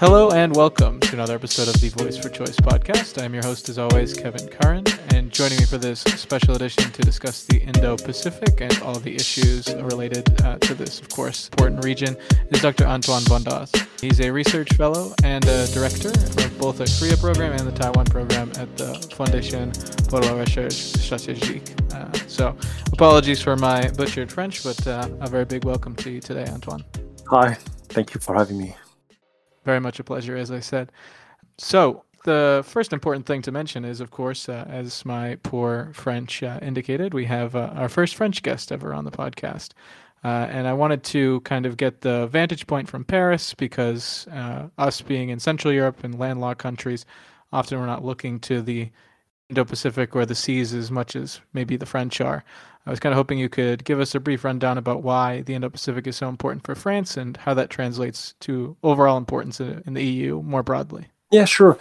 Hello and welcome to another episode of the Voice for Choice podcast. I'm your host, as always, Kevin Curran, and joining me for this special edition to discuss the Indo Pacific and all the issues related uh, to this, of course, important region is Dr. Antoine Bondaz. He's a research fellow and a director of both the Korea program and the Taiwan program at the Fondation pour la Recherche Stratégique. Uh, so, apologies for my butchered French, but uh, a very big welcome to you today, Antoine. Hi, thank you for having me. Very much a pleasure, as I said. So, the first important thing to mention is, of course, uh, as my poor French uh, indicated, we have uh, our first French guest ever on the podcast. Uh, and I wanted to kind of get the vantage point from Paris because uh, us being in Central Europe and landlocked countries, often we're not looking to the Indo Pacific or the seas as much as maybe the French are. I was kind of hoping you could give us a brief rundown about why the Indo Pacific is so important for France and how that translates to overall importance in the EU more broadly. Yeah, sure.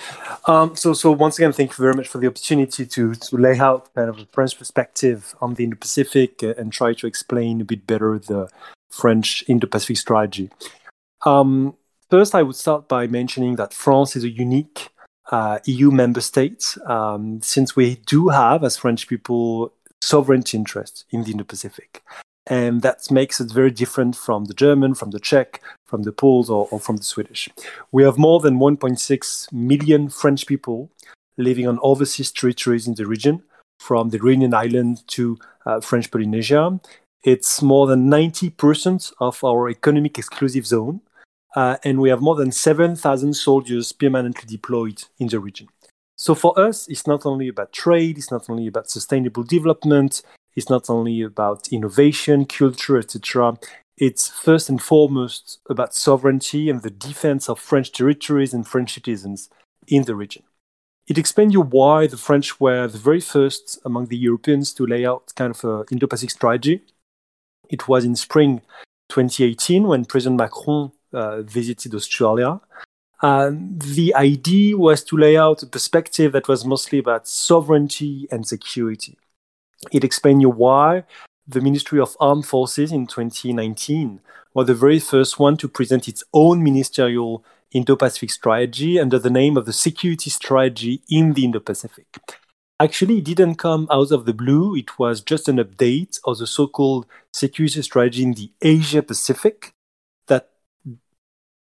Um, so, so once again, thank you very much for the opportunity to to lay out kind of a French perspective on the Indo Pacific and try to explain a bit better the French Indo Pacific strategy. Um, first, I would start by mentioning that France is a unique uh, EU member state, um, since we do have, as French people, sovereignty interest in the Indo-Pacific. And that makes it very different from the German, from the Czech, from the Poles, or, or from the Swedish. We have more than 1.6 million French people living on overseas territories in the region, from the Reunion Island to uh, French Polynesia. It's more than 90% of our economic exclusive zone, uh, and we have more than 7,000 soldiers permanently deployed in the region. So for us, it's not only about trade, it's not only about sustainable development, it's not only about innovation, culture, etc. It's first and foremost about sovereignty and the defense of French territories and French citizens in the region. It explains you why the French were the very first among the Europeans to lay out kind of an Indo-Pacific strategy. It was in spring 2018 when President Macron uh, visited Australia and the idea was to lay out a perspective that was mostly about sovereignty and security. It explained you why the Ministry of Armed Forces in 2019 was the very first one to present its own ministerial Indo-Pacific strategy under the name of the Security Strategy in the Indo-Pacific. Actually, it didn't come out of the blue. It was just an update of the so-called security strategy in the Asia Pacific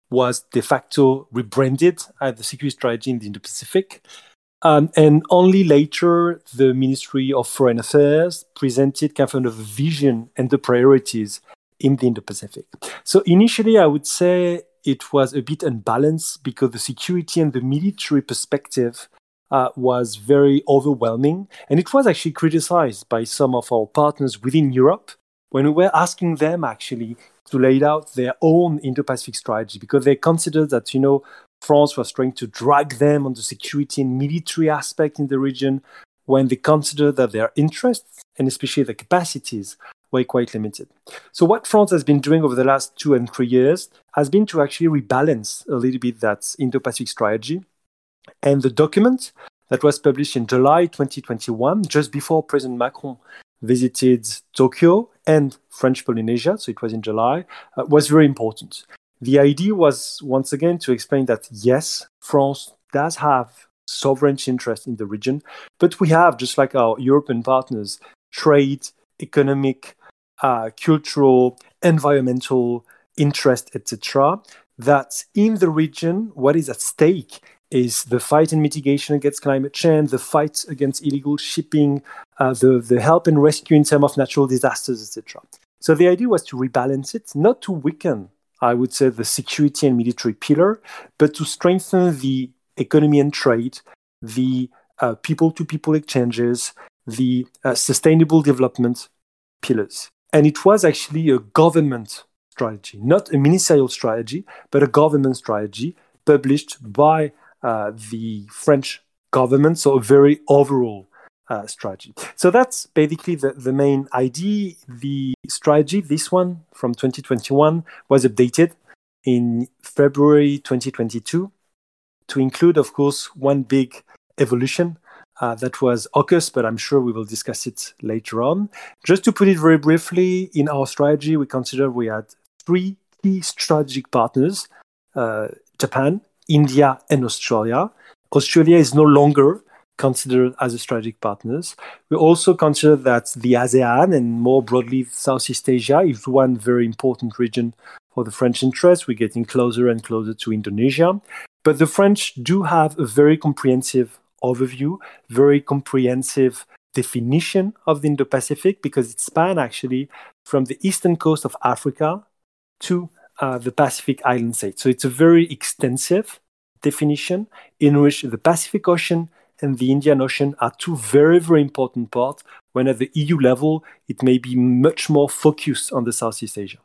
was de facto rebranded as the security strategy in the Indo-Pacific. Um, and only later, the Ministry of Foreign Affairs presented kind of a vision and the priorities in the Indo-Pacific. So initially, I would say it was a bit unbalanced because the security and the military perspective uh, was very overwhelming. And it was actually criticized by some of our partners within Europe when we were asking them actually to lay out their own Indo-Pacific strategy because they considered that you know France was trying to drag them on the security and military aspect in the region when they considered that their interests and especially their capacities were quite limited. So what France has been doing over the last two and three years has been to actually rebalance a little bit that Indo-Pacific strategy. And the document that was published in July 2021, just before President Macron visited Tokyo and French Polynesia, so it was in July, uh, was very important. The idea was once again to explain that yes, France does have sovereign interest in the region, but we have, just like our European partners, trade, economic, uh, cultural, environmental interest, etc. That in the region, what is at stake is the fight and mitigation against climate change, the fight against illegal shipping, uh, the, the help and rescue in terms of natural disasters, etc. So the idea was to rebalance it, not to weaken, I would say, the security and military pillar, but to strengthen the economy and trade, the people to people exchanges, the uh, sustainable development pillars. And it was actually a government strategy, not a ministerial strategy, but a government strategy published by the French government. So a very overall uh, strategy. So that's basically the, the main idea. The strategy, this one from 2021, was updated in February 2022 to include, of course, one big evolution uh, that was AUKUS, but I'm sure we will discuss it later on. Just to put it very briefly, in our strategy, we consider we had three key strategic partners uh, Japan, India and Australia. Australia is no longer considered as a strategic partners. We also consider that the ASEAN and more broadly Southeast Asia is one very important region for the French interest. We're getting closer and closer to Indonesia. But the French do have a very comprehensive overview, very comprehensive definition of the Indo-Pacific because it spans actually from the eastern coast of Africa to uh, the Pacific island states. So it's a very extensive definition in which the Pacific Ocean and the Indian Ocean are two very, very important parts, when at the EU level, it may be much more focused on the Southeast Asia.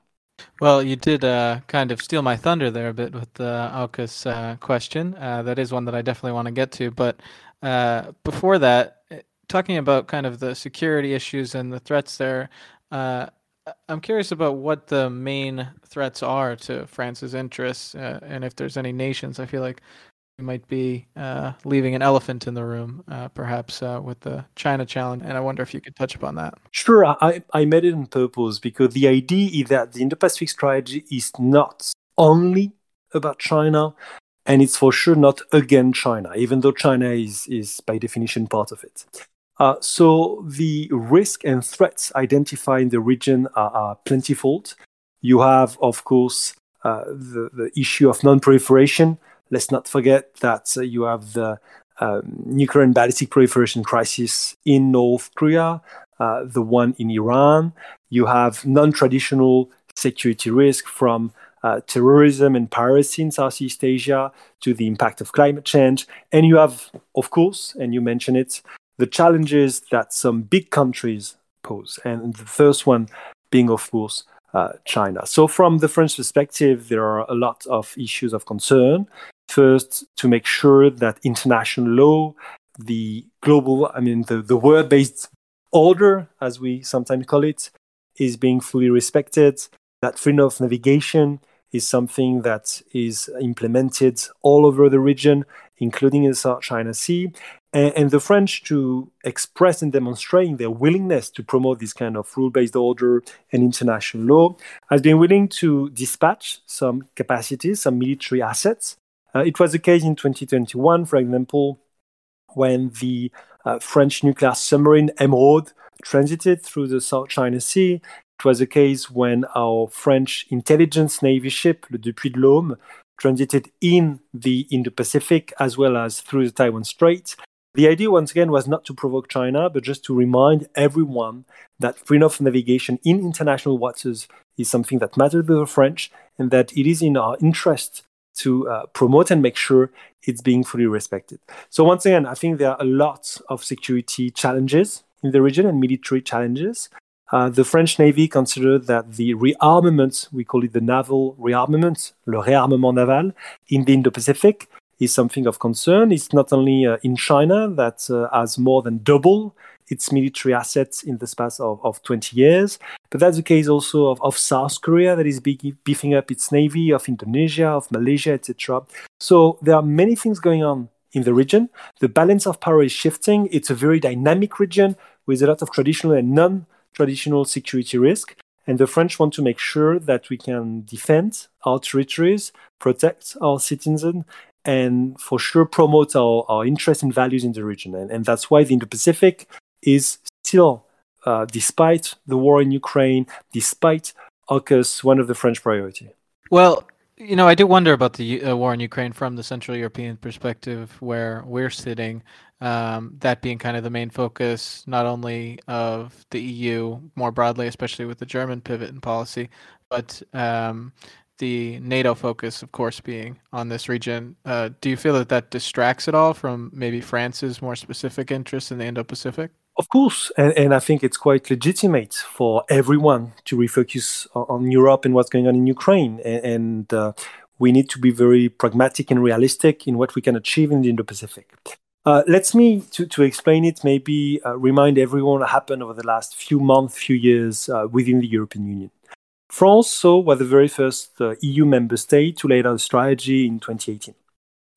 Well, you did uh, kind of steal my thunder there a bit with the AUKUS uh, question. Uh, that is one that I definitely want to get to. But uh, before that, eh, talking about kind of the security issues and the threats there, uh, I'm curious about what the main threats are to France's interests, uh, and if there's any nations. I feel like we might be uh, leaving an elephant in the room, uh, perhaps uh, with the China challenge. And I wonder if you could touch upon that. Sure, I, I made it on purpose because the idea is that the Indo-Pacific strategy is not only about China, and it's for sure not against China, even though China is, is by definition part of it. Uh, so the risk and threats identified in the region are, are plentiful. You have, of course, uh, the, the issue of non-proliferation, let's not forget that uh, you have the um, nuclear and ballistic proliferation crisis in North Korea, uh, the one in Iran. You have non traditional security risk from uh, terrorism and piracy in Southeast Asia to the impact of climate change. And you have, of course, and you mentioned it, the challenges that some big countries pose. And the first one being, of course, uh, China. So, from the French perspective, there are a lot of issues of concern. First, to make sure that international law, the global, I mean, the, the world based order, as we sometimes call it, is being fully respected, that freedom of navigation is something that is implemented all over the region, including in the South China Sea. And, the French, to express and demonstrating their willingness to promote this kind of rule based order and international law, has been willing to dispatch some capacities, some military assets uh, it was the case in 2021, for example, when the uh, French nuclear submarine Emeraude transited through the South China Sea. It was the case when our French intelligence navy ship, le Dupuy de Lôme, transited in the Indo-Pacific as well as through the Taiwan Strait. The idea, once again, was not to provoke China, but just to remind everyone that freedom of navigation in international waters is something that matters to the French and that it is in our interest to uh, promote and make sure it's being fully respected. So once again, I think there are a lot of security challenges in the region and military challenges. Uh, the French Navy considered that the rearmament, we call it the naval rearmament, le réarmement naval, in the Indo-Pacific is something of concern. It's not only uh, in China that uh, has more than double its military assets in the space of, of 20 years. But that's the case also of, of South Korea that is beefing up its navy, of Indonesia, of Malaysia, etc. So there are many things going on in the region. The balance of power is shifting. It's a very dynamic region with a lot of traditional and non traditional security risk. And the French want to make sure that we can defend our territories, protect our citizens, and for sure promote our, our interests and values in the region. And, and that's why the Indo Pacific is still, uh, despite the war in Ukraine, despite AUKUS, one of the French priority. Well, you know, I do wonder about the uh, war in Ukraine from the Central European perspective, where we're sitting. Um, that being kind of the main focus, not only of the EU more broadly, especially with the German pivot in policy, but um, the NATO focus, of course, being on this region. Uh, do you feel that that distracts at all from maybe France's more specific interests in the Indo-Pacific? Of course, and, and I think it's quite legitimate for everyone to refocus on Europe and what's going on in Ukraine. And, and uh, we need to be very pragmatic and realistic in what we can achieve in the Indo-Pacific. Uh, let's me to, to explain it. Maybe uh, remind everyone what happened over the last few months, few years uh, within the European Union. France so was the very first uh, EU member state to lay out a strategy in 2018.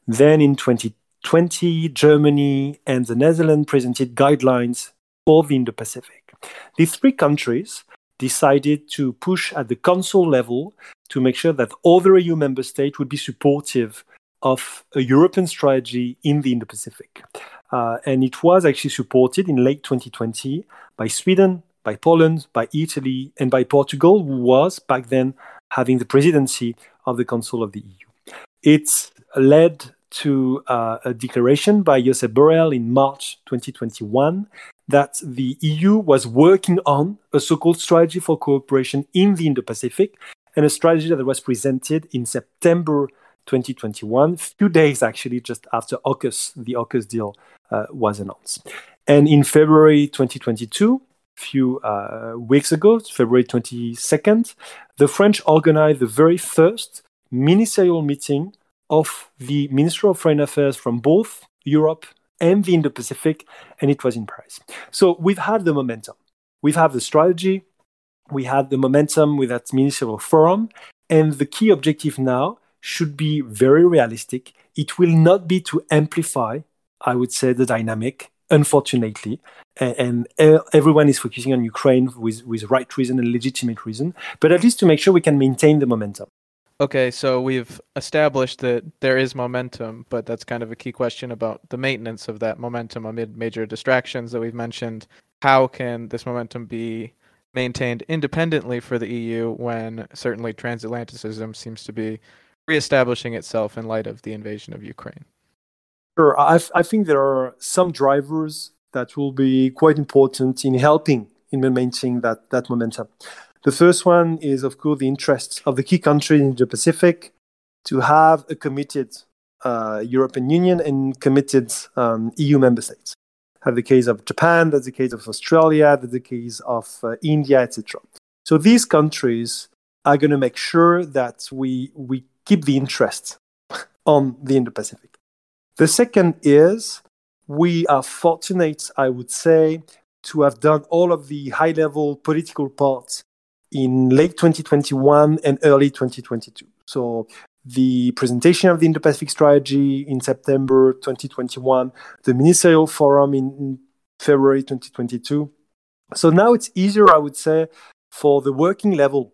Then in 2020 20, Germany, and the Netherlands presented guidelines for the Indo Pacific. These three countries decided to push at the council level to make sure that other EU member states would be supportive of a European strategy in the Indo Pacific. Uh, and it was actually supported in late 2020 by Sweden, by Poland, by Italy, and by Portugal, who was back then having the presidency of the Council of the EU. It's led to uh, a declaration by Josep Borrell in March 2021 that the EU was working on a so called strategy for cooperation in the Indo Pacific and a strategy that was presented in September 2021, few days actually just after AUKUS, the AUKUS deal uh, was announced. And in February 2022, few uh, weeks ago, February 22nd, the French organized the very first ministerial meeting of the Minister of Foreign Affairs from both Europe and the Indo Pacific, and it was in Paris. So we've had the momentum. We've had the strategy, we had the momentum with that ministerial forum, and the key objective now should be very realistic. It will not be to amplify, I would say, the dynamic, unfortunately. And, and everyone is focusing on Ukraine with, with right reason and legitimate reason, but at least to make sure we can maintain the momentum. Okay, so we've established that there is momentum, but that's kind of a key question about the maintenance of that momentum amid major distractions that we've mentioned. How can this momentum be maintained independently for the EU when certainly transatlanticism seems to be reestablishing itself in light of the invasion of Ukraine? Sure, I, I think there are some drivers that will be quite important in helping in maintaining that, that momentum. The first one is, of course, the interest of the key countries in the Pacific to have a committed uh, European Union and committed um, EU member states. Have the case of Japan, that's the case of Australia, that's the case of uh, India, etc. So these countries are going to make sure that we we keep the interest on the Indo-Pacific. The second is we are fortunate, I would say, to have done all of the high-level political parts in late 2021 and early 2022. So the presentation of the Indo-Pacific strategy in September 2021, the ministerial forum in February 2022. So now it's easier, I would say, for the working level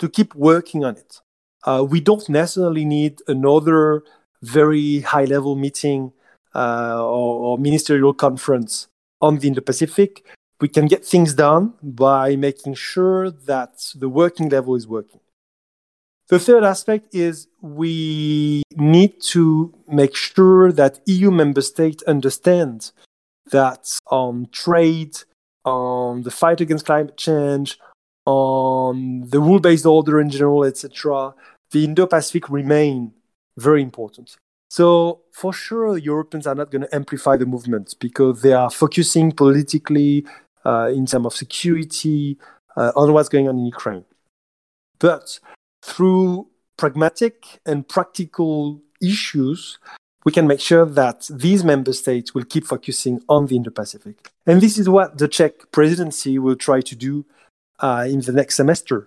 to keep working on it. Uh, we don't necessarily need another very high-level meeting uh, or, or ministerial conference on the Indo-Pacific we can get things done by making sure that the working level is working. The third aspect is we need to make sure that EU member states understand that on trade, on the fight against climate change, on the rule-based order in general, etc., the Indo-Pacific remain very important. So for sure, Europeans are not going to amplify the movement because they are focusing politically in terms of security uh, on what's going on in Ukraine. But through pragmatic and practical issues, we can make sure that these member states will keep focusing on the Indo Pacific. And this is what the Czech presidency will try to do uh, in the next semester.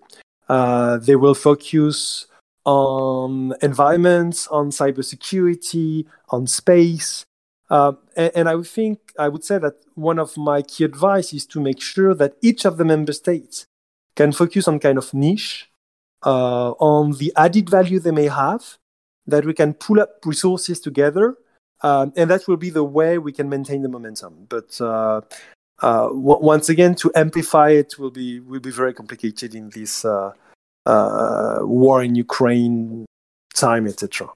Uh, they will focus on environments, on cybersecurity, on space, uh, and, and, I think I would say that one of my key advice is to make sure that each of the member states can focus on kind of niche, uh, on the added value they may have, that we can pull up resources together, um, and that will be the way we can maintain the momentum. But uh, uh w- once again, to amplify it will be will be very complicated in this uh, uh, war in Ukraine time, etc.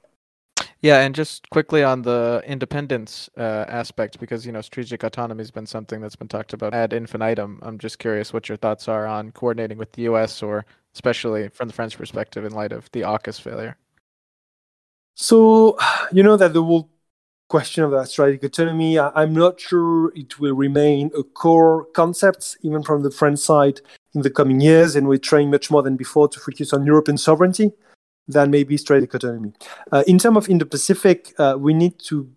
Yeah, and just quickly on the independence uh, aspect, because you know strategic autonomy has been something that's been talked about ad infinitum. I'm just curious what your thoughts are on coordinating with the U.S. or especially from the French perspective in light of the AUKUS failure. So, you know that the whole question of that strategic autonomy, I'm not sure it will remain a core concept even from the French side in the coming years, and we're trying much more than before to focus on European sovereignty than maybe strategic autonomy. Uh, in terms of Indo-Pacific, uh, we need to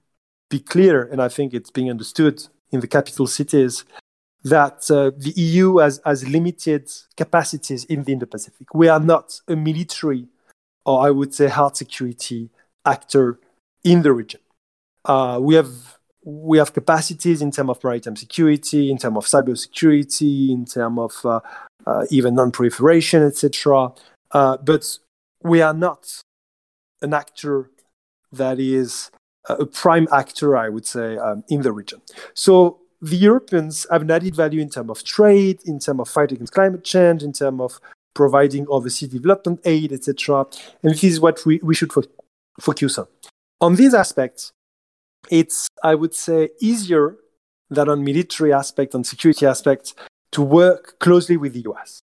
be clear, and I think it's being understood in the capital cities, that uh, the EU has, has limited capacities in the Indo-Pacific. We are not a military, or I would say hard security actor in the region. Uh, we have we have capacities in terms of maritime security, in terms of cyber security, in terms of uh, uh, even non-proliferation, etc. but we are not an actor that is a prime actor, I would say, um, in the region. So the Europeans have an added value in terms of trade, in terms of fight against climate change, in terms of providing overseas development aid, etc. And this is what we, we should fo- focus on. On these aspects, it's, I would say, easier than on military aspect, on security aspects, to work closely with the US.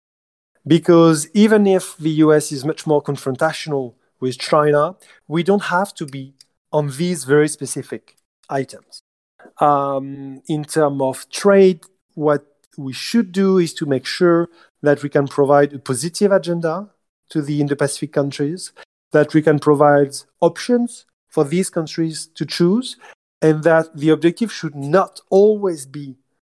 Because even if the US is much more confrontational with China, we don't have to be on these very specific items. Um, in terms of trade, what we should do is to make sure that we can provide a positive agenda to the Indo-Pacific countries, that we can provide options for these countries to choose, and that the objective should not always be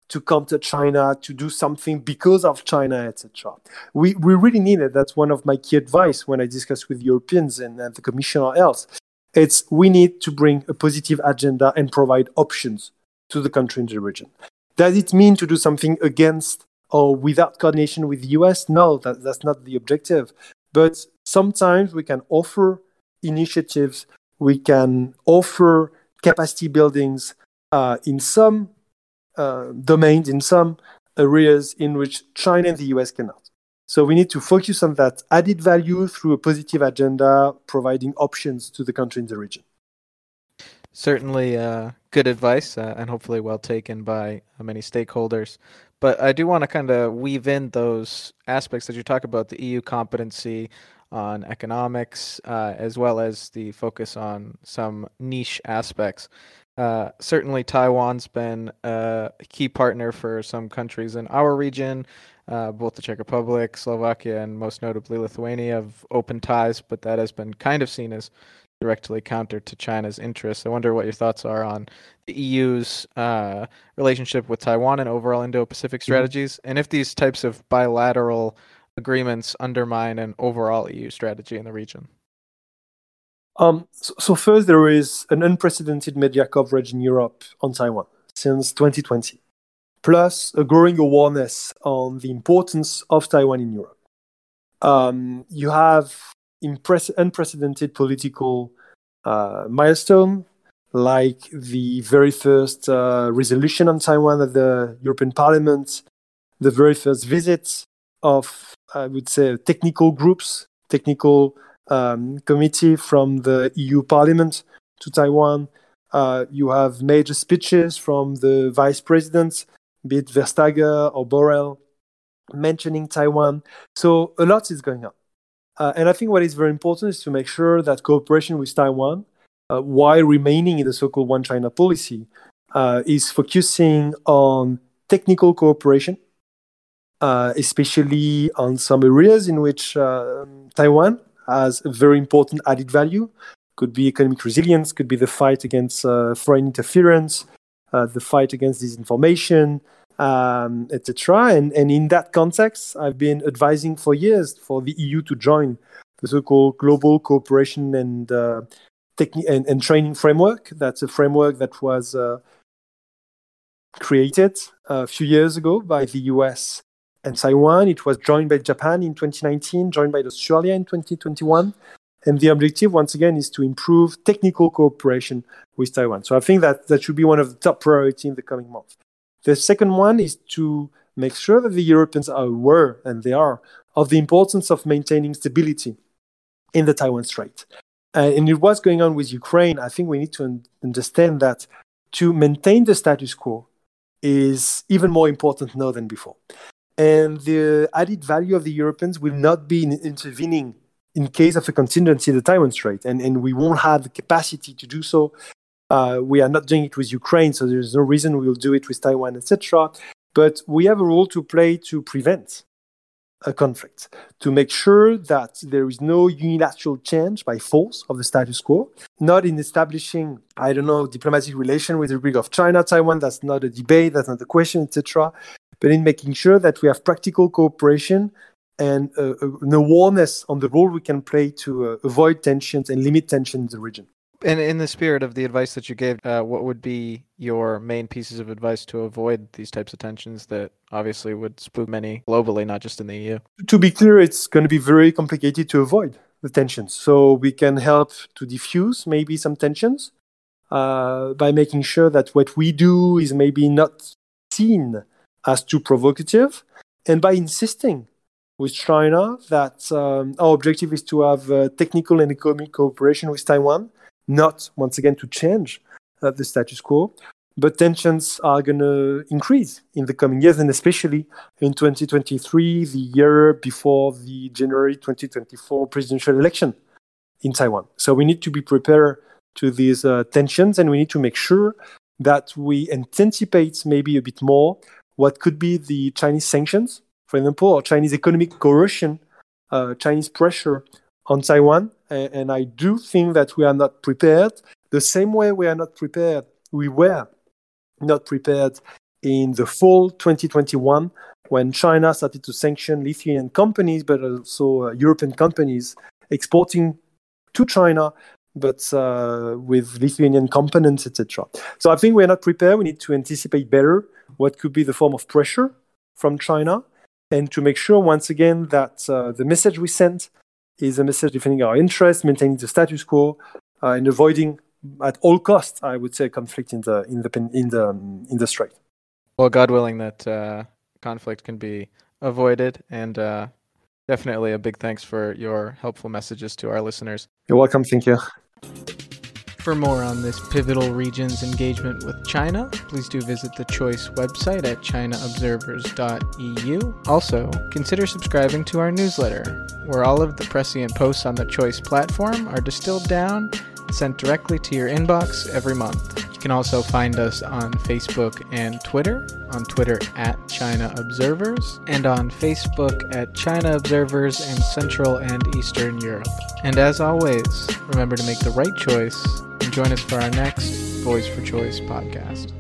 to counter China, to do something because of China, etc. We, we really need it. That's one of my key advice when I discuss with Europeans and, and the Commission or else. It's we need to bring a positive agenda and provide options to the country in the region. Does it mean to do something against or without coordination with the US? No, that, that's not the objective. But sometimes we can offer initiatives, we can offer capacity buildings uh, in some uh, domains, in some areas in which China and the US cannot. So we need to focus on that added value through a positive agenda, providing options to the country in the region. Certainly, uh, good advice, uh, and hopefully well taken by many stakeholders. But I do want to kind of weave in those aspects that you talk about the EU competency on economics, uh, as well as the focus on some niche aspects. Uh, certainly, Taiwan's been a key partner for some countries in our region. Uh, both the Czech Republic, Slovakia, and most notably Lithuania have open ties, but that has been kind of seen as directly counter to China's interests. I wonder what your thoughts are on the EU's uh, relationship with Taiwan and overall Indo-Pacific mm-hmm. strategies, and if these types of bilateral agreements undermine an overall EU strategy in the region. Um, so, so, first, there is an unprecedented media coverage in Europe on Taiwan since 2020, plus a growing awareness on the importance of Taiwan in Europe. Um, you have impres- unprecedented political uh, milestone, like the very first uh, resolution on Taiwan at the European Parliament, the very first visit of, I would say, technical groups, technical um, committee from the EU Parliament to Taiwan. Uh, you have major speeches from the vice presidents, be it Vestager or Borrell, mentioning Taiwan. So a lot is going on. Uh, and I think what is very important is to make sure that cooperation with Taiwan, uh, while remaining in the so called One China policy, uh, is focusing on technical cooperation, uh, especially on some areas in which uh, Taiwan has a very important added value. Could be economic resilience, could be the fight against uh, foreign interference, the fight against disinformation, um, etc. And, and in that context, I've been advising for years for the EU to join the so-called Global Cooperation and, uh, Techni- and, and Training Framework. That's a framework that was uh, created a few years ago by the US and Taiwan. It was joined by Japan in 2019, joined by Australia in 2021. And the objective, once again, is to improve technical cooperation with Taiwan. So I think that that should be one of the top priorities in the coming months. The second one is to make sure that the Europeans are aware, and they are, of the importance of maintaining stability in the Taiwan Strait. Uh, and it was going on with Ukraine. I think we need to un- understand that to maintain the status quo is even more important now than before. And the added value of the Europeans will not be in intervening in case of a contingency in the Taiwan Strait, and, and we won't have the capacity to do so uh, we are not doing it with Ukraine, so there's no reason we will do it with Taiwan, etc. But we have a role to play to prevent a conflict, to make sure that there is no unilateral change by force of the status quo, not in establishing, I don't know, diplomatic relation with the Republic of China, Taiwan, that's not a debate, that's not a question, etc., but in making sure that we have practical cooperation and uh, uh an awareness on the role we can play to uh, avoid tensions and limit tension in the region. And in the spirit of the advice that you gave, uh, what would be your main pieces of advice to avoid these types of tensions that obviously would spook many globally, not just in the EU? To be clear, it's going to be very complicated to avoid. the tensions. So we can help to diffuse maybe some tensions uh, by making sure that what we do is maybe not seen as too provocative, and by insisting with China that um, our objective is to have uh, technical and economic cooperation with Taiwan, not once again to change uh, the status quo. But tensions are going to increase in the coming years, and especially in 2023, the year before the January 2024 presidential election in Taiwan. So we need to be prepared to these uh, tensions, and we need to make sure that we anticipate maybe a bit more what could be the Chinese sanctions for example, or Chinese economic coercion, uh, Chinese pressure on Taiwan. And, and, I do think that we are not prepared the same way we are not prepared, we were not prepared in the fall 2021 when China started to sanction Lithuanian companies, but also uh, European companies exporting to China, but uh, with Lithuanian components, etc. So I think we're not prepared. We need to anticipate better what could be the form of pressure from China and to make sure once again that uh, the message we sent is a message defending our interests, maintaining the status quo, uh, and avoiding at all costs, I would say, conflict in the in the in the um, in the strait. Well, God willing that uh, conflict can be avoided, and uh, definitely a big thanks for your helpful messages to our listeners. You're welcome. Thank you. For more on this pivotal region's engagement with China, please do visit the Choice website at chinaobservers.eu. Also, consider subscribing to our newsletter, where all of the prescient posts on the Choice platform are distilled down and sent directly to your inbox every month. You can also find us on Facebook and Twitter, on Twitter at China Observers, and on Facebook at China Observers in Central and Eastern Europe. And as always, remember to make the right choice join us for our next Voice for Choice podcast.